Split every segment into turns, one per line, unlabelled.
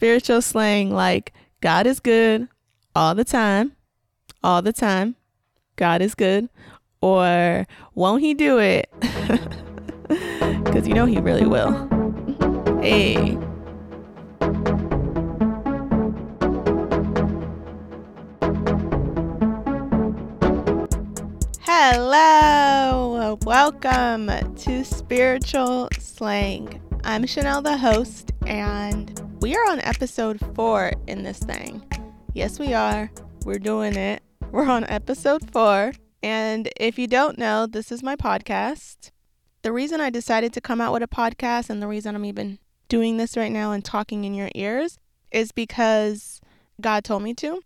spiritual slang like God is good all the time, all the time, God is good, or won't he do it? Because you know he really will. Hey. Hello, welcome to Spiritual Slang. I'm Chanel, the host, and we are on episode four in this thing. Yes, we are. We're doing it. We're on episode four. And if you don't know, this is my podcast. The reason I decided to come out with a podcast and the reason I'm even doing this right now and talking in your ears is because God told me to.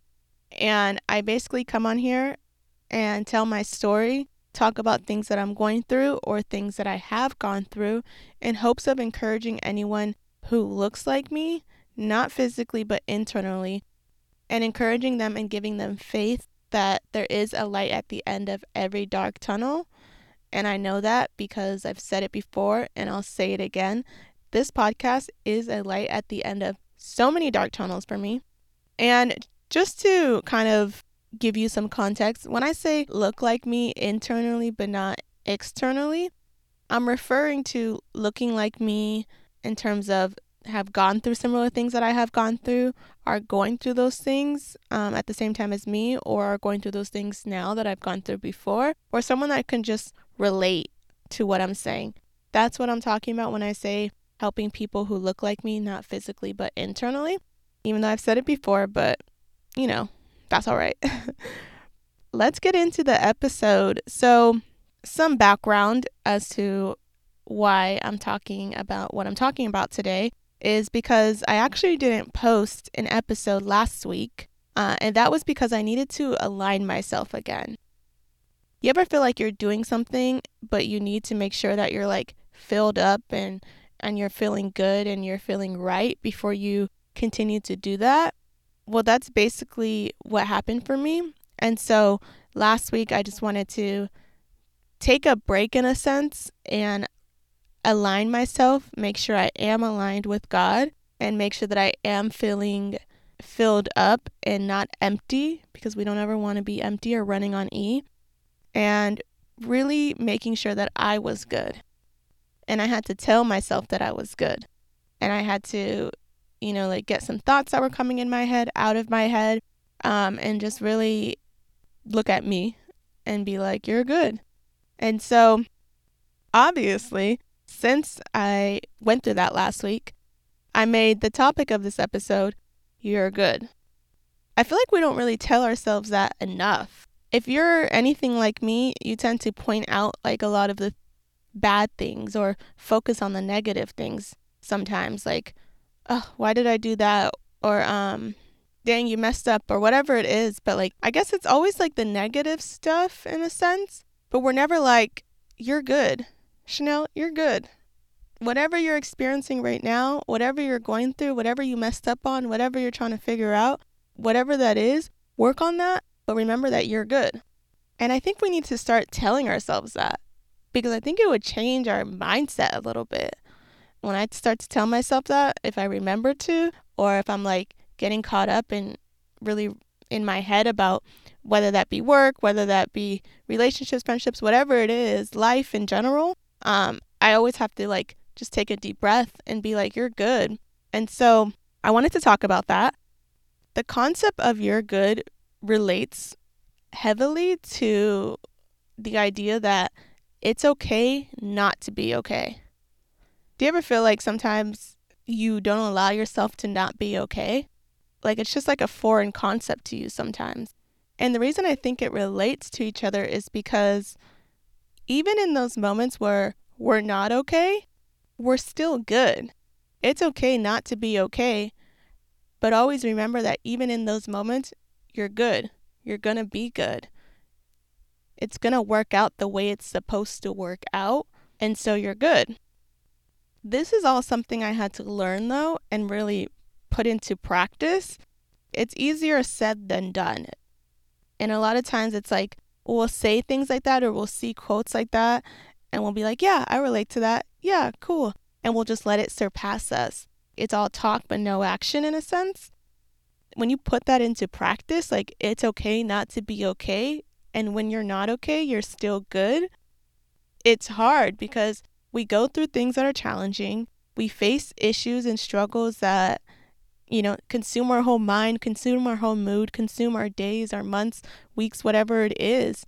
And I basically come on here and tell my story, talk about things that I'm going through or things that I have gone through in hopes of encouraging anyone who looks like me, not physically but internally, and encouraging them and giving them faith that there is a light at the end of every dark tunnel. And I know that because I've said it before and I'll say it again. This podcast is a light at the end of so many dark tunnels for me. And just to kind of give you some context, when I say look like me internally but not externally, I'm referring to looking like me in terms of have gone through similar things that I have gone through, are going through those things um, at the same time as me, or are going through those things now that I've gone through before, or someone that can just relate to what I'm saying. That's what I'm talking about when I say helping people who look like me, not physically, but internally. Even though I've said it before, but you know, that's all right. Let's get into the episode. So, some background as to why I'm talking about what I'm talking about today is because I actually didn't post an episode last week, uh, and that was because I needed to align myself again. You ever feel like you're doing something, but you need to make sure that you're like filled up and and you're feeling good and you're feeling right before you continue to do that? Well, that's basically what happened for me. And so last week, I just wanted to take a break in a sense and align myself, make sure I am aligned with God, and make sure that I am feeling filled up and not empty because we don't ever want to be empty or running on E. And really making sure that I was good. And I had to tell myself that I was good. And I had to you know, like get some thoughts that were coming in my head out of my head um, and just really look at me and be like, you're good. And so, obviously, since I went through that last week, I made the topic of this episode, You're Good. I feel like we don't really tell ourselves that enough. If you're anything like me, you tend to point out like a lot of the bad things or focus on the negative things sometimes. Like, oh, why did I do that? Or, um, dang, you messed up, or whatever it is. But, like, I guess it's always like the negative stuff in a sense, but we're never like, you're good. Chanel, you're good. Whatever you're experiencing right now, whatever you're going through, whatever you messed up on, whatever you're trying to figure out, whatever that is, work on that, but remember that you're good. And I think we need to start telling ourselves that because I think it would change our mindset a little bit when I start to tell myself that, if I remember to, or if I'm like getting caught up in really in my head about whether that be work, whether that be relationships, friendships, whatever it is, life in general, um, I always have to like just take a deep breath and be like, you're good. And so I wanted to talk about that. The concept of you're good relates heavily to the idea that it's okay not to be okay. Do you ever feel like sometimes you don't allow yourself to not be okay? Like it's just like a foreign concept to you sometimes. And the reason I think it relates to each other is because even in those moments where we're not okay, we're still good. It's okay not to be okay, but always remember that even in those moments, you're good. You're going to be good. It's going to work out the way it's supposed to work out, and so you're good. This is all something I had to learn though and really put into practice. It's easier said than done. And a lot of times it's like we'll say things like that or we'll see quotes like that and we'll be like, yeah, I relate to that. Yeah, cool. And we'll just let it surpass us. it's all talk but no action in a sense. When you put that into practice, like it's okay not to be okay. And when you're not okay, you're still good. It's hard because we go through things that are challenging. We face issues and struggles that, you know, consume our whole mind, consume our whole mood, consume our days, our months, weeks, whatever it is.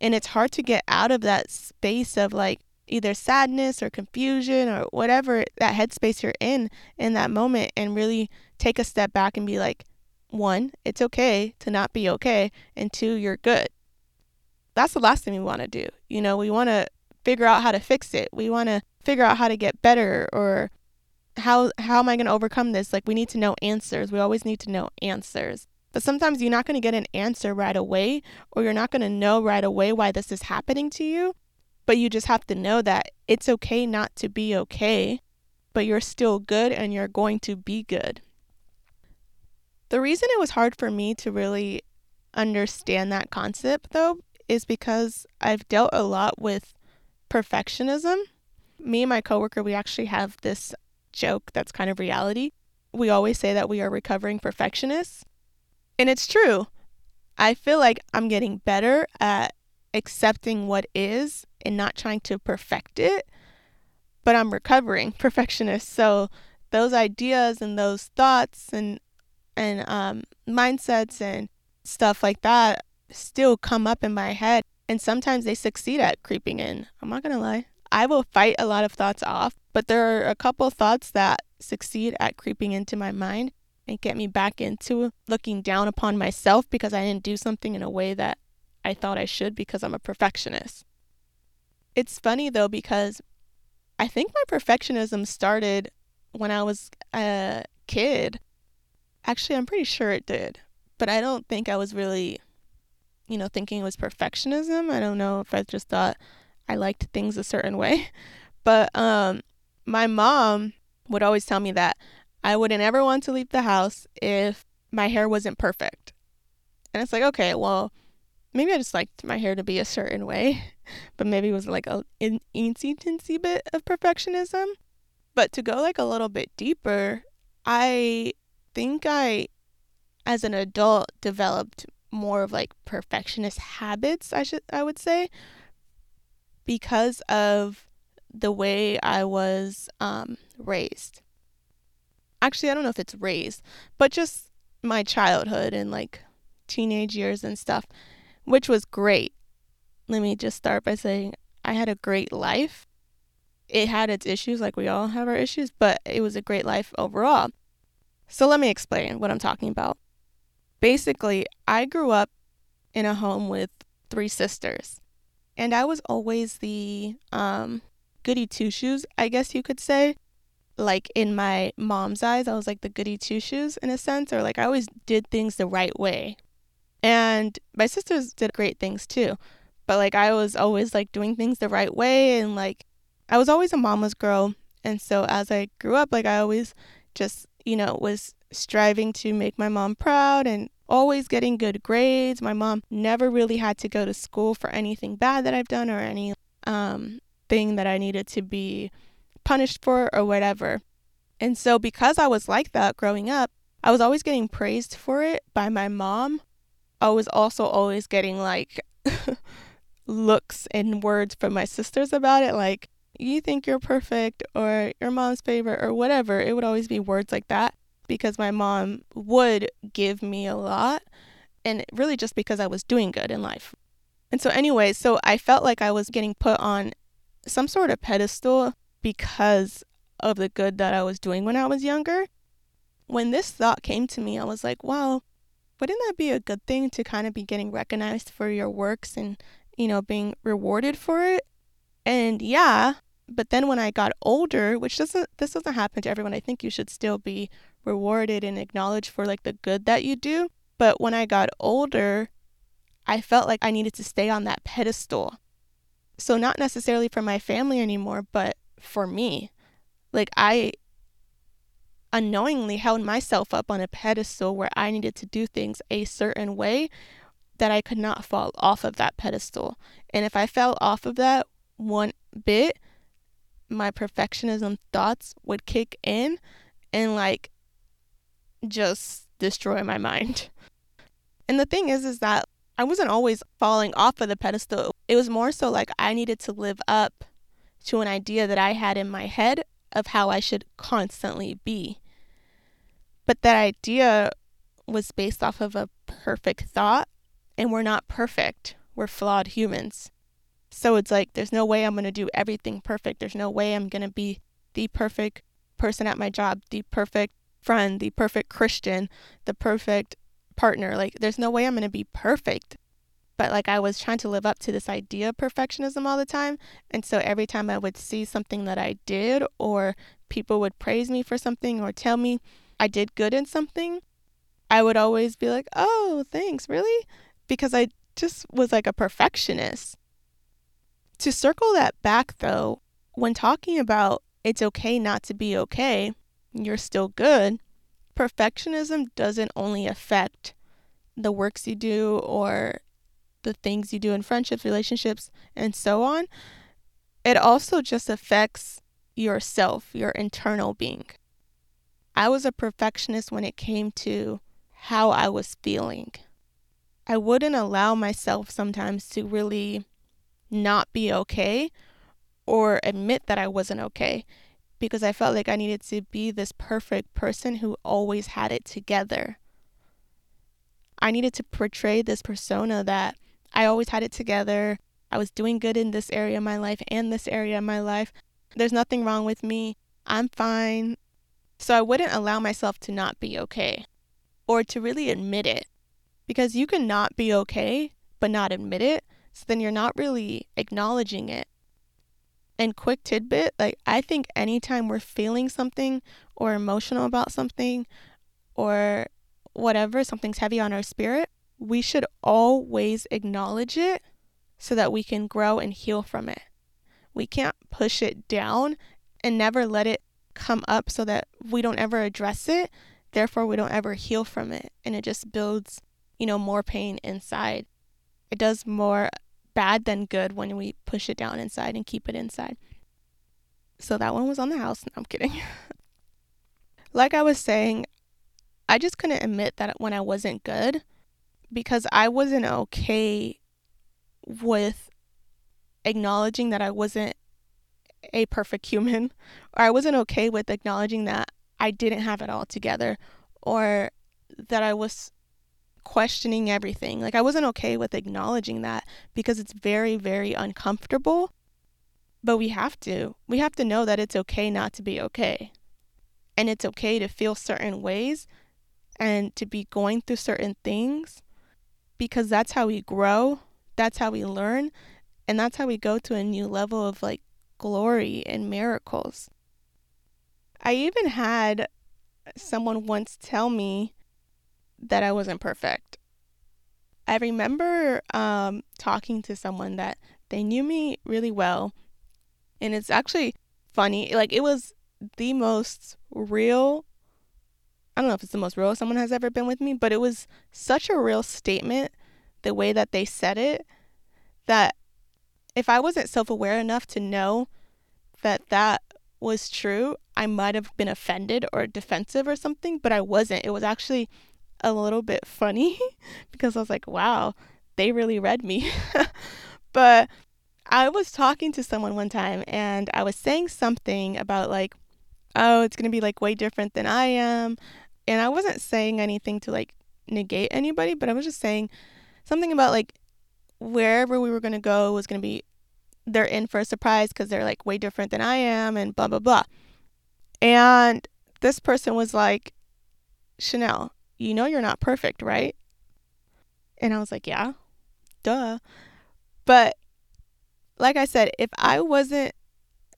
And it's hard to get out of that space of like, either sadness or confusion or whatever that headspace you're in in that moment and really take a step back and be like, one, it's okay to not be okay, and two, you're good. That's the last thing we want to do. You know, we want to figure out how to fix it. We want to figure out how to get better or how how am I going to overcome this? Like we need to know answers. We always need to know answers. But sometimes you're not going to get an answer right away or you're not going to know right away why this is happening to you. But you just have to know that it's okay not to be okay, but you're still good and you're going to be good. The reason it was hard for me to really understand that concept, though, is because I've dealt a lot with perfectionism. Me and my coworker, we actually have this joke that's kind of reality. We always say that we are recovering perfectionists. And it's true. I feel like I'm getting better at accepting what is and not trying to perfect it, but I'm recovering perfectionist. So those ideas and those thoughts and and um, mindsets and stuff like that still come up in my head, and sometimes they succeed at creeping in. I'm not gonna lie. I will fight a lot of thoughts off, but there are a couple thoughts that succeed at creeping into my mind and get me back into looking down upon myself because I didn't do something in a way that I thought I should because I'm a perfectionist. It's funny though because I think my perfectionism started when I was a kid. Actually, I'm pretty sure it did, but I don't think I was really, you know, thinking it was perfectionism. I don't know if I just thought I liked things a certain way. But um my mom would always tell me that I wouldn't ever want to leave the house if my hair wasn't perfect. And it's like, okay, well, maybe I just liked my hair to be a certain way, but maybe it was like a an teensy bit of perfectionism. But to go like a little bit deeper, I think I, as an adult, developed more of like perfectionist habits. I should I would say because of the way I was um, raised. Actually, I don't know if it's raised, but just my childhood and like teenage years and stuff which was great. Let me just start by saying I had a great life. It had its issues, like we all have our issues, but it was a great life overall. So let me explain what I'm talking about. Basically, I grew up in a home with three sisters, and I was always the um, goody two shoes, I guess you could say. Like in my mom's eyes, I was like the goody two shoes in a sense, or like I always did things the right way, and my sisters did great things too. But like I was always like doing things the right way and like I was always a mama's girl. And so as I grew up, like I always just, you know, was striving to make my mom proud and always getting good grades. My mom never really had to go to school for anything bad that I've done or any um thing that I needed to be punished for or whatever. And so because I was like that growing up, I was always getting praised for it by my mom I was also always getting like looks and words from my sisters about it, like, you think you're perfect or your mom's favorite or whatever. It would always be words like that because my mom would give me a lot and really just because I was doing good in life. And so, anyway, so I felt like I was getting put on some sort of pedestal because of the good that I was doing when I was younger. When this thought came to me, I was like, wow, wouldn't that be a good thing to kind of be getting recognized for your works and, you know, being rewarded for it? And yeah, but then when I got older, which doesn't this doesn't happen to everyone. I think you should still be rewarded and acknowledged for like the good that you do. But when I got older, I felt like I needed to stay on that pedestal. So not necessarily for my family anymore, but for me. Like I unknowingly held myself up on a pedestal where I needed to do things a certain way that I could not fall off of that pedestal. And if I fell off of that one bit, my perfectionism thoughts would kick in and like just destroy my mind. And the thing is, is that I wasn't always falling off of the pedestal. It was more so like I needed to live up to an idea that I had in my head of how I should constantly be. But that idea was based off of a perfect thought, and we're not perfect. We're flawed humans. So it's like, there's no way I'm going to do everything perfect. There's no way I'm going to be the perfect person at my job, the perfect friend, the perfect Christian, the perfect partner. Like, there's no way I'm going to be perfect. But like, I was trying to live up to this idea of perfectionism all the time. And so every time I would see something that I did, or people would praise me for something, or tell me I did good in something, I would always be like, oh, thanks, really? Because I just was like a perfectionist. To circle that back though, when talking about it's okay not to be okay, you're still good, perfectionism doesn't only affect the works you do or the things you do in friendships, relationships, and so on. It also just affects yourself, your internal being. I was a perfectionist when it came to how I was feeling. I wouldn't allow myself sometimes to really not be okay or admit that I wasn't okay because I felt like I needed to be this perfect person who always had it together. I needed to portray this persona that I always had it together. I was doing good in this area of my life and this area of my life. There's nothing wrong with me. I'm fine. So I wouldn't allow myself to not be okay or to really admit it because you can not be okay but not admit it. Then you're not really acknowledging it. And quick tidbit like, I think anytime we're feeling something or emotional about something or whatever, something's heavy on our spirit, we should always acknowledge it so that we can grow and heal from it. We can't push it down and never let it come up so that we don't ever address it. Therefore, we don't ever heal from it. And it just builds, you know, more pain inside. It does more bad than good when we push it down inside and keep it inside. So that one was on the house. No, I'm kidding. like I was saying, I just couldn't admit that when I wasn't good because I wasn't okay with acknowledging that I wasn't a perfect human, or I wasn't okay with acknowledging that I didn't have it all together, or that I was questioning everything. Like I wasn't okay with acknowledging that because it's very, very uncomfortable. But we have to. We have to know that it's okay not to be okay. And it's okay to feel certain ways and to be going through certain things because that's how we grow, that's how we learn, and that's how we go to a new level of like glory and miracles. I even had someone once tell me that I wasn't perfect. I remember um, talking to someone that they knew me really well, and it's actually funny. Like, it was the most real. I don't know if it's the most real someone has ever been with me, but it was such a real statement, the way that they said it, that if I wasn't self aware enough to know that that was true, I might have been offended or defensive or something, but I wasn't. It was actually a little bit funny because I was like, wow, they really read me. but I was talking to someone one time and I was saying something about like, oh, it's going to be like way different than I am. And I wasn't saying anything to like negate anybody, but I was just saying something about like wherever we were going to go was going to be, they're in for a surprise because they're like way different than I am and blah, blah, blah. And this person was like, Chanel, you know you're not perfect, right? And I was like, yeah, duh. But like I said, if I wasn't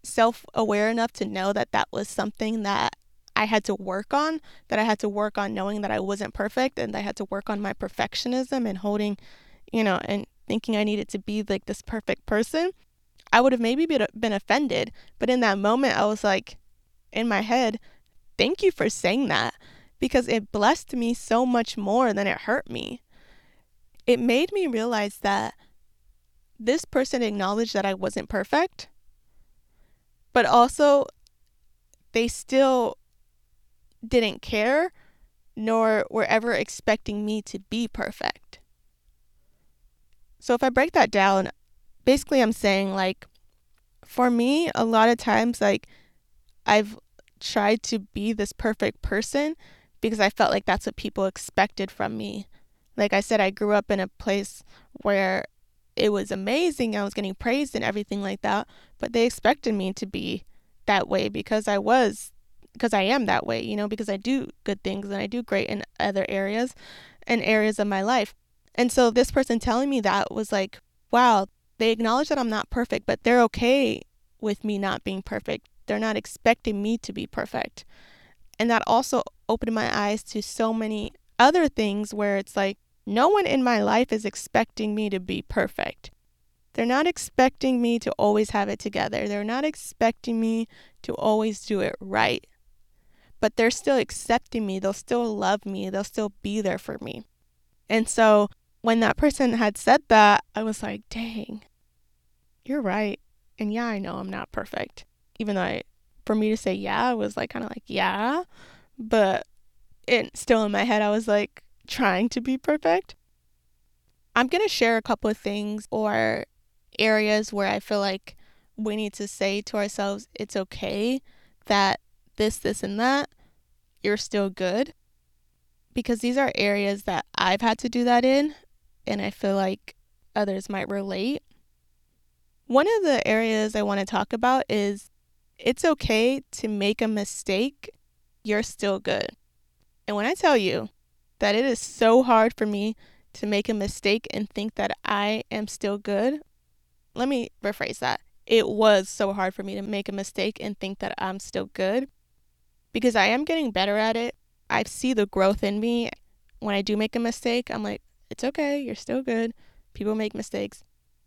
self aware enough to know that that was something that I had to work on, that I had to work on knowing that I wasn't perfect and I had to work on my perfectionism and holding, you know, and thinking I needed to be like this perfect person, I would have maybe been, been offended. But in that moment, I was like, in my head, thank you for saying that because it blessed me so much more than it hurt me. It made me realize that this person acknowledged that I wasn't perfect, but also they still didn't care nor were ever expecting me to be perfect. So if I break that down, basically I'm saying like for me a lot of times like I've tried to be this perfect person because I felt like that's what people expected from me. Like I said I grew up in a place where it was amazing. I was getting praised and everything like that, but they expected me to be that way because I was because I am that way, you know, because I do good things and I do great in other areas and areas of my life. And so this person telling me that was like, wow, they acknowledge that I'm not perfect, but they're okay with me not being perfect. They're not expecting me to be perfect. And that also opened my eyes to so many other things where it's like, no one in my life is expecting me to be perfect. They're not expecting me to always have it together. They're not expecting me to always do it right. But they're still accepting me. They'll still love me. They'll still be there for me. And so when that person had said that, I was like, dang, you're right. And yeah, I know I'm not perfect. Even though I, for me to say yeah, was like, kind of like, yeah. But it still in my head, I was like, trying to be perfect. I'm going to share a couple of things or areas where I feel like we need to say to ourselves, it's okay that this, this, and that, you're still good. Because these are areas that I've had to do that in, and I feel like others might relate. One of the areas I want to talk about is it's okay to make a mistake, you're still good. And when I tell you that it is so hard for me to make a mistake and think that I am still good. Let me rephrase that. It was so hard for me to make a mistake and think that I'm still good because I am getting better at it. I see the growth in me. When I do make a mistake, I'm like, it's okay, you're still good. People make mistakes.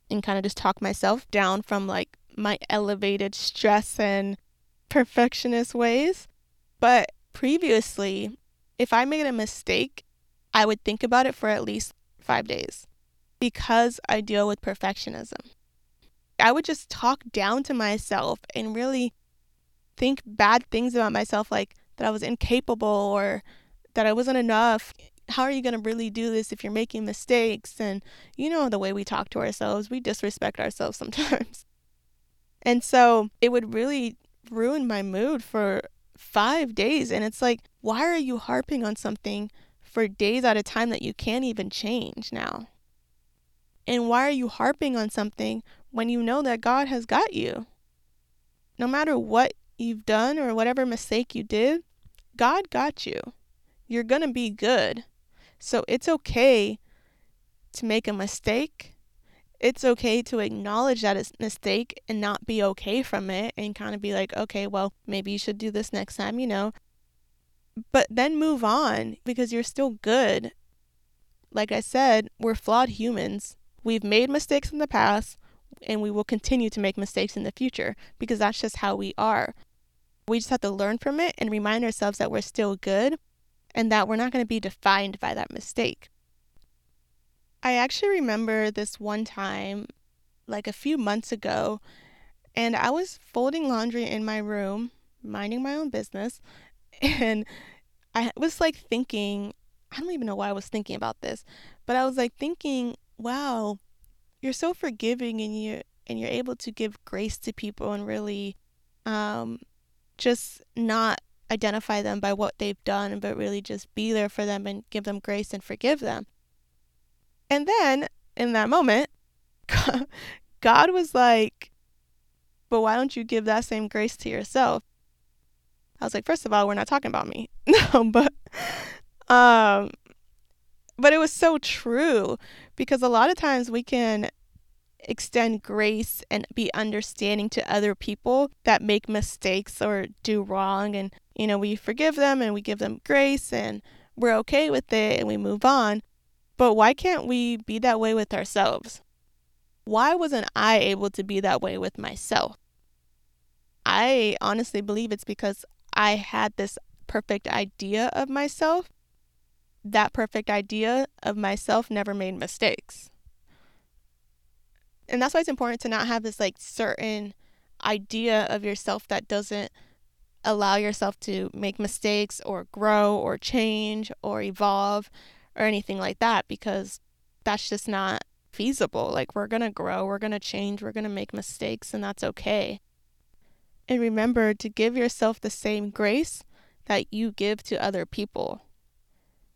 And kind of just talk myself down from like my elevated stress and perfectionist ways. But previously, if I made a mistake I would think about it for at least five days because I deal with perfectionism. I would just talk down to myself and really think bad things about myself, like that I was incapable or that I wasn't enough. How are you going to really do this if you're making mistakes? And you know, the way we talk to ourselves, we disrespect ourselves sometimes. And so it would really ruin my mood for five days. And it's like, why are you harping on something for days at a time that you can't even change now? And why are you harping on something when you know that God has got you? No matter what you've done or whatever mistake you did, God got you. You're going to be good. So it's okay to make a mistake. It's okay to acknowledge that it's a mistake and not be okay from it and kind of be like, okay, well, maybe you should do this next time, you know but then move on because you're still good. Like I said, we're flawed humans. We've made mistakes in the past and we will continue to make mistakes in the future because that's just how we are. We just have to learn from it and remind ourselves that we're still good and that we're not going to be defined by that mistake. I actually remember this one time, like a few months ago, and I was folding laundry in my room, minding my own business, And I was like thinking, I don't even know why I was thinking about this, but I was like thinking, wow, you're so forgiving and you and you're able to give grace to people and really um just not identify them by what they've done, but really just be there for them and give them grace and forgive them. And then in that moment, God was like, but why don't you give that same grace to yourself? I was like, first of all, we're not talking about me. no, but um but it was so true because a lot of times we can extend grace and be understanding to other people that make mistakes or do wrong and you know we forgive them and we give them grace and we're okay with it and we move on but why can't we be that way with ourselves? Why wasn't i able to be that way with myself? I honestly believe it's because I had this perfect idea of myself, that perfect idea of myself never made mistakes. And that's why it's important to not have this like certain idea of yourself that doesn't allow yourself to make mistakes or grow or change or evolve or anything like that because that's just not feasible. Like, we're going to grow, we're going to change, we're going to make mistakes, and that's okay. And remember to give yourself the same grace that you give to other people.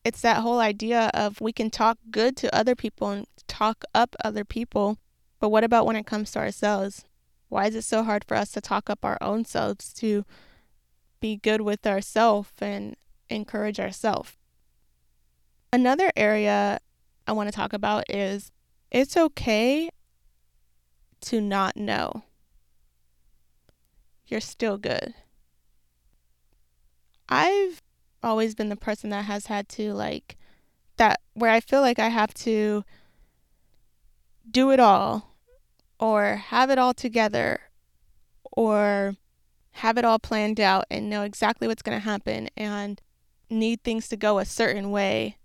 It's that whole idea of we can talk good to other people and talk up other people, but what about when it comes to ourselves? Why is it so hard for us to talk up our own selves, to be good with ourselves and encourage ourselves? Another area I want to talk about is it's okay to not know. You're still good. I've always been the person that has had to like that where I feel like I have to do it all or have it all together or have it all planned out and know exactly what's going to happen and need things to go a certain way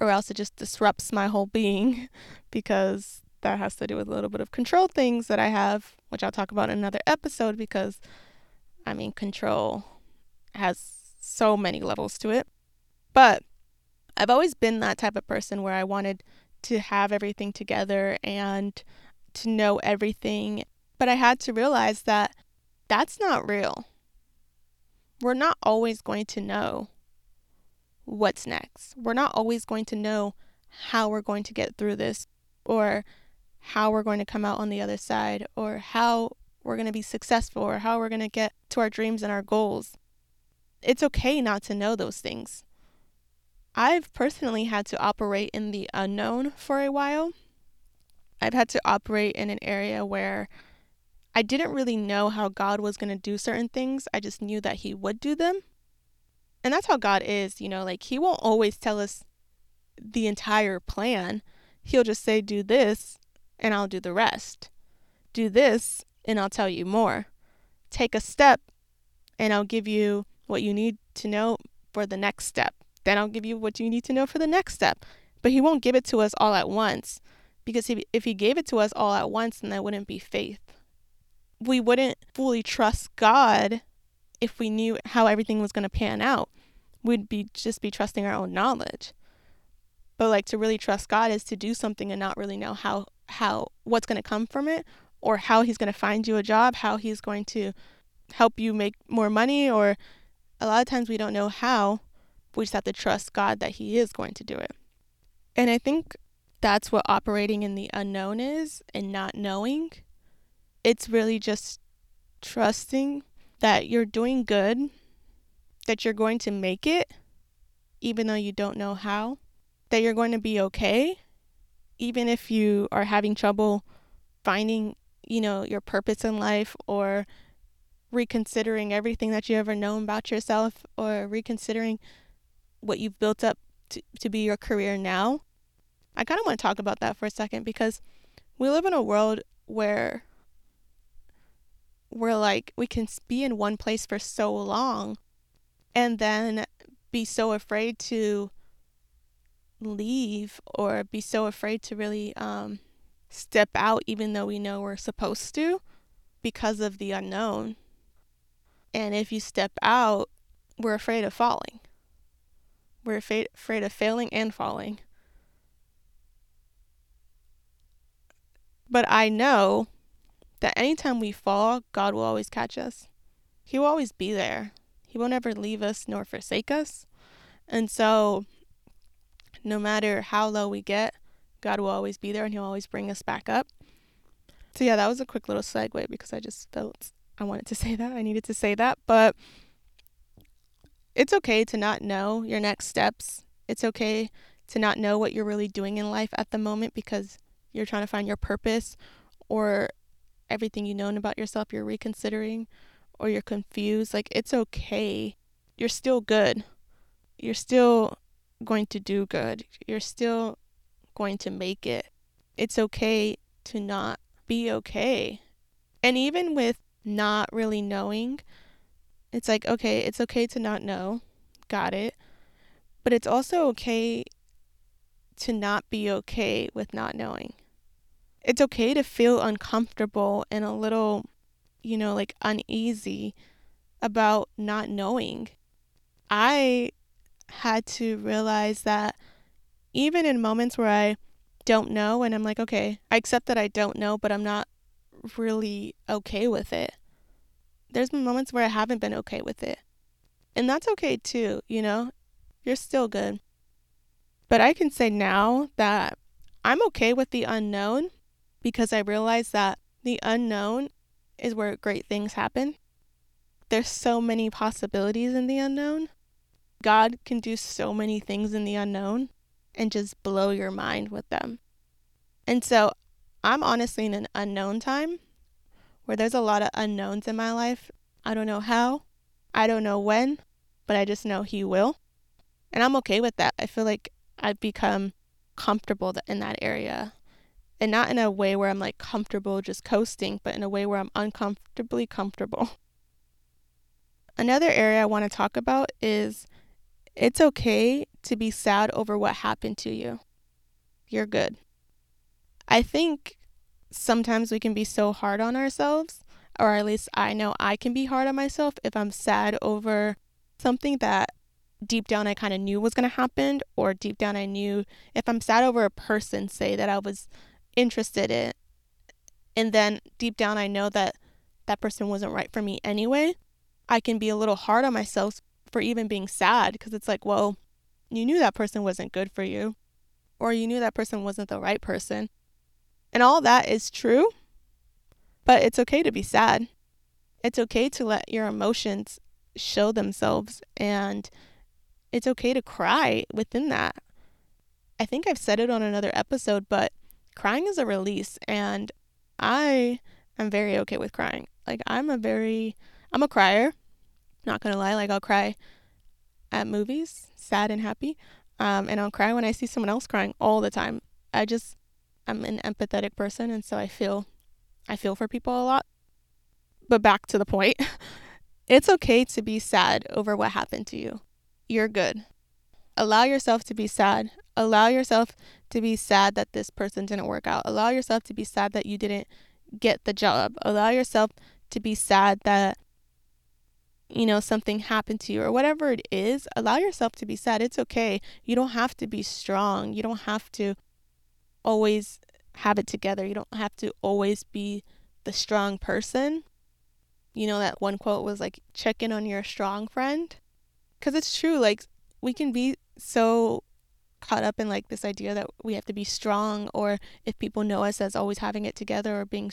or else it just disrupts my whole being because that has to do with a little bit of control things that I have, which I'll talk about in another episode because I mean, control has so many levels to it. But I've always been that type of person where I wanted to have everything together and to know everything. But I had to realize that that's not real. We're not always going to know what's next. We're not always going to know how we're going to get through this or how we're going to come out on the other side or how we're going to be successful or how we're going to get to our dreams and our goals. It's okay not to know those things. I've personally had to operate in the unknown for a while. I've had to operate in an area where I didn't really know how God was going to do certain things. I just knew that He would do them. And that's how God is, you know, like He won't always tell us the entire plan. He'll just say, do this, and I'll do the rest. Do this, and I'll tell you more. Take a step, and I'll give you what you need to know for the next step. Then I'll give you what you need to know for the next step. But He won't give it to us all at once because if, He gave it to us all at once, then that wouldn't be faith. We wouldn't fully trust God if we knew how everything was going to pan out. We'd be just be trusting our own knowledge. But like to really trust God is to do something and not really know how how what's going to come from it or how he's going to find you a job, how he's going to help you make more money or a lot of times we don't know how. We just have to trust God that he is going to do it. And I think that's what operating in the unknown is and not knowing. It's really just trusting that you're doing good, that you're going to make it, even though you don't know how, that you're going to be okay, even if you are having trouble finding, you know, your purpose in life or reconsidering everything that you ever known about yourself or reconsidering what you've built up to, to be your career now. I kind of want to talk about that for a second because we live in a world where we're like, we can be in one place for so long and then be so afraid to leave or be so afraid to really um, step out, even though we know we're supposed to, because of the unknown. And if you step out, we're afraid of falling. We're afraid, afraid of failing and falling. But I know that anytime we fall, God will always catch us. He will always be there. He will never leave us nor forsake us. And so no matter how low we get, God will always be there and He'll always bring us back up. So, yeah, that was a quick little segue because I just felt I wanted to say that. I needed to say that. But it's okay to not know your next steps. It's okay to not know what you're really doing in life at the moment because you're trying to find your purpose or everything you know about yourself you're reconsidering or you're confused. Like, it's okay. You're still good. You're still going to do good. You're still going to make it. It's okay to not be okay. And even with not really knowing, it's like, okay, it's okay to not know. Got it. But it's also okay to not be okay with not knowing. It's okay to feel uncomfortable and a little, you know, like uneasy about not knowing. I had to realize that even in moments where I don't know and I'm like, okay, I accept that I don't know, but I'm not really okay with it. There's been moments where I haven't been okay with it. And that's okay too, you know? You're still good. But I can say now that I'm okay with the unknown because I realize that the unknown is where great things happen. There's so many possibilities in the unknown. God can do so many things in the unknown and just blow your mind with them. And so I'm honestly in an unknown time where there's a lot of unknowns in my life. I don't know how, I don't know when, but I just know He will. And I'm okay with that. I feel like I've become comfortable in that area. And not in a way where I'm like comfortable just coasting, but in a way where I'm uncomfortably comfortable. Another area I want to talk about is it's okay to be sad over what happened to you. You're good. I think sometimes we can be so hard on ourselves, or at least I know I can be hard on myself if I'm sad over something that deep down I kind of knew was going to happen, or deep down I knew if I'm sad over a person, say that I was interested in, and then deep down I know that that person wasn't right for me anyway, I can be a little hard on myself for even being sad because it's like, well, you knew that person wasn't good for you, or you knew that person wasn't the right person. And all that is true, but it's okay to be sad. It's okay to let your emotions show themselves, and it's okay to cry within that. I think I've said it on another episode, but crying is a release, and I am very okay with crying. Like, I'm a very, I'm a crier. Not gonna lie, like, I'll cry at movies, sad and happy. Um, and I'll cry when I see someone else crying all the time. I just, I'm an empathetic person, and so I feel, I feel for people a lot. But back to the point, it's okay to be sad over what happened to you. You're good. Allow yourself to be sad. Allow yourself to be sad that this person didn't work out. Allow yourself to be sad that you didn't get the job. Allow yourself to be sad that you know, something happened to you or whatever it is, allow yourself to be sad. It's okay. You don't have to be strong. You don't have to always have it together. You don't have to always be the strong person. You know, that one quote was like, check in on your strong friend. Because it's true. Like, we can be so caught up in like this idea that we have to be strong or if people know us as always having it together or being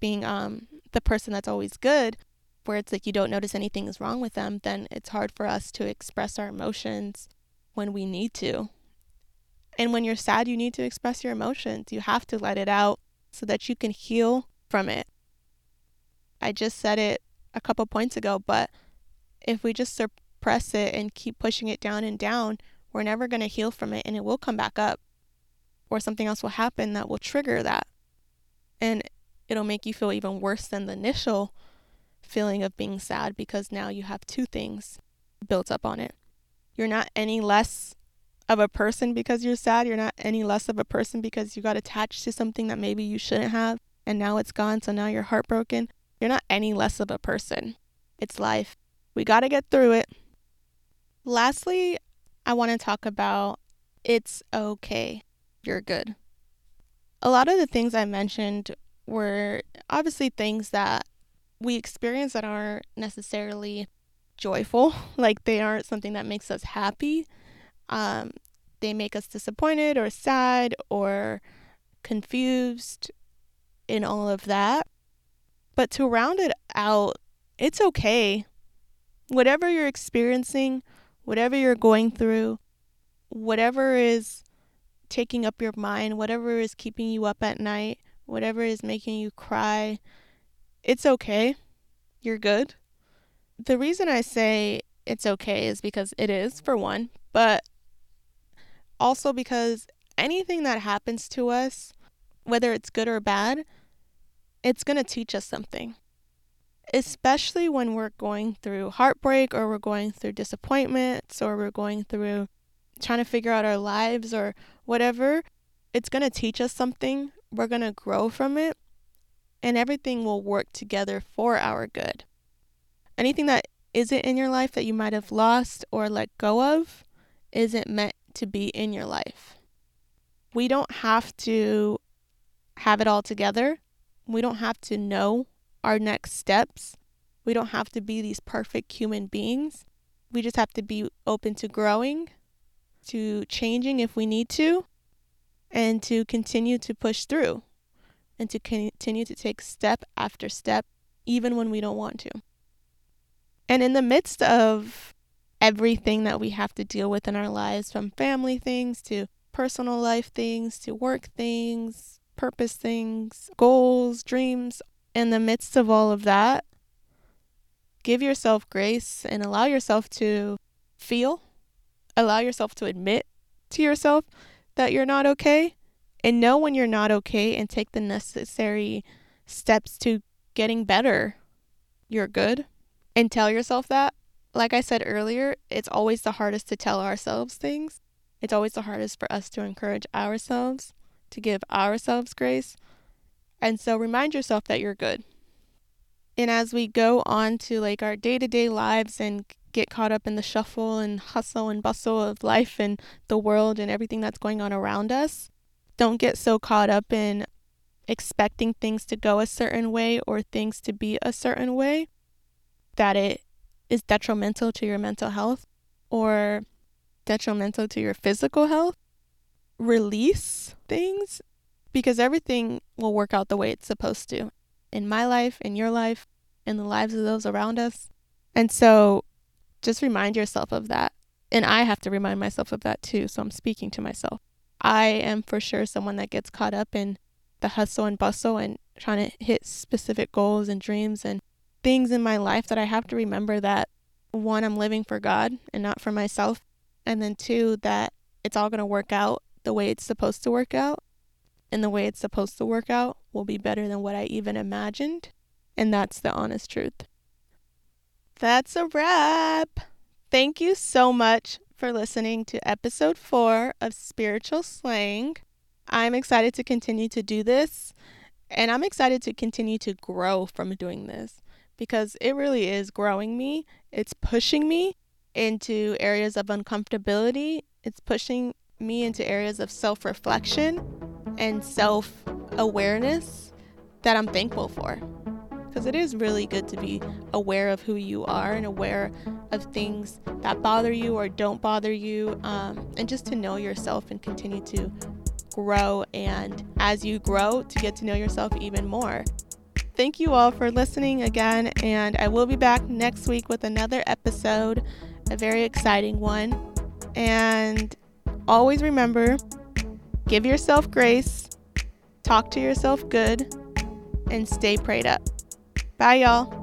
being um the person that's always good where it's like you don't notice anything is wrong with them, then it's hard for us to express our emotions when we need to. And when you're sad, you need to express your emotions. You have to let it out so that you can heal from it. I just said it a couple points ago, but if we just suppress it and keep pushing it down and down, we're never going to heal from it and it will come back up. Or something else will happen that will trigger that. And it'll make you feel even worse than the initial feeling of being sad because now you have two things built up on it. You're not any less of a person because you're sad. You're not any less of a person because you got attached to something that maybe you shouldn't have and now it's gone, so now you're heartbroken. You're not any less of a person. It's life. We got to get through it. Lastly, I want to talk about it's okay. You're good. A lot of the things I mentioned were obviously things that we experience that aren't necessarily joyful. Like they aren't something that makes us happy. Um, they make us disappointed or sad or confused in all of that. But to round it out, it's okay. Whatever you're experiencing, whatever you're going through, whatever is taking up your mind, whatever is keeping you up at night, whatever is making you cry, it's okay. You're good. The reason I say it's okay is because it is, for one, but also because anything that happens to us, whether it's good or bad, it's going to teach us something. Especially when we're going through heartbreak or we're going through disappointments or we're going through trying to figure out our lives or whatever, it's going to teach us something. We're going to grow from it and everything will work together for our good. Anything that isn't in your life that you might have lost or let go of isn't meant to be in your life. We don't have to have it all together. We don't have to know our next steps. We don't have to be these perfect human beings. We just have to be open to growing, to changing if we need to, and to continue to push through and to continue to take step after step, even when we don't want to. And in the midst of everything that we have to deal with in our lives, from family things to personal life things to work things, purpose things, goals, dreams, in the midst of all of that, give yourself grace and allow yourself to feel, allow yourself to admit to yourself that you're not okay and know when you're not okay and take the necessary steps to getting better. You're good. And tell yourself that. Like I said earlier, it's always the hardest to tell ourselves things. It's always the hardest for us to encourage ourselves, to give ourselves grace. And so remind yourself that you're good. And as we go on to like our day to day lives and get caught up in the shuffle and hustle and bustle of life and the world and everything that's going on around us, don't get so caught up in expecting things to go a certain way or things to be a certain way that it is detrimental to your mental health or detrimental to your physical health. Release things because everything will work out the way it's supposed to in my life, in your life, in the lives of those around us. And so just remind yourself of that. And I have to remind myself of that too. So I'm speaking to myself. I am for sure someone that gets caught up in the hustle and bustle and trying to hit specific goals and dreams and things in my life that I have to remember that one, I'm living for God and not for myself. And then two, that it's all going to work out the way it's supposed to work out. And the way it's supposed to work out will be better than what I even imagined. And that's the honest truth. That's a wrap. Thank you so much for listening to episode four of Spiritual Slang. I'm excited to continue to do this, and I'm excited to continue to grow from doing this because it really is growing me. It's pushing me into areas of uncomfortability, it's pushing me into areas of self reflection and self awareness that I'm thankful for because it is really good to be aware of who you are and aware of things that bother you or don't bother you, um, and just to know yourself and continue to grow. And as you grow, to get to know yourself even more. Thank you all for listening again, and I will be back next week with another episode, a very exciting one. And always remember give yourself grace, talk to yourself good, and stay prayed up. Bye, y'all.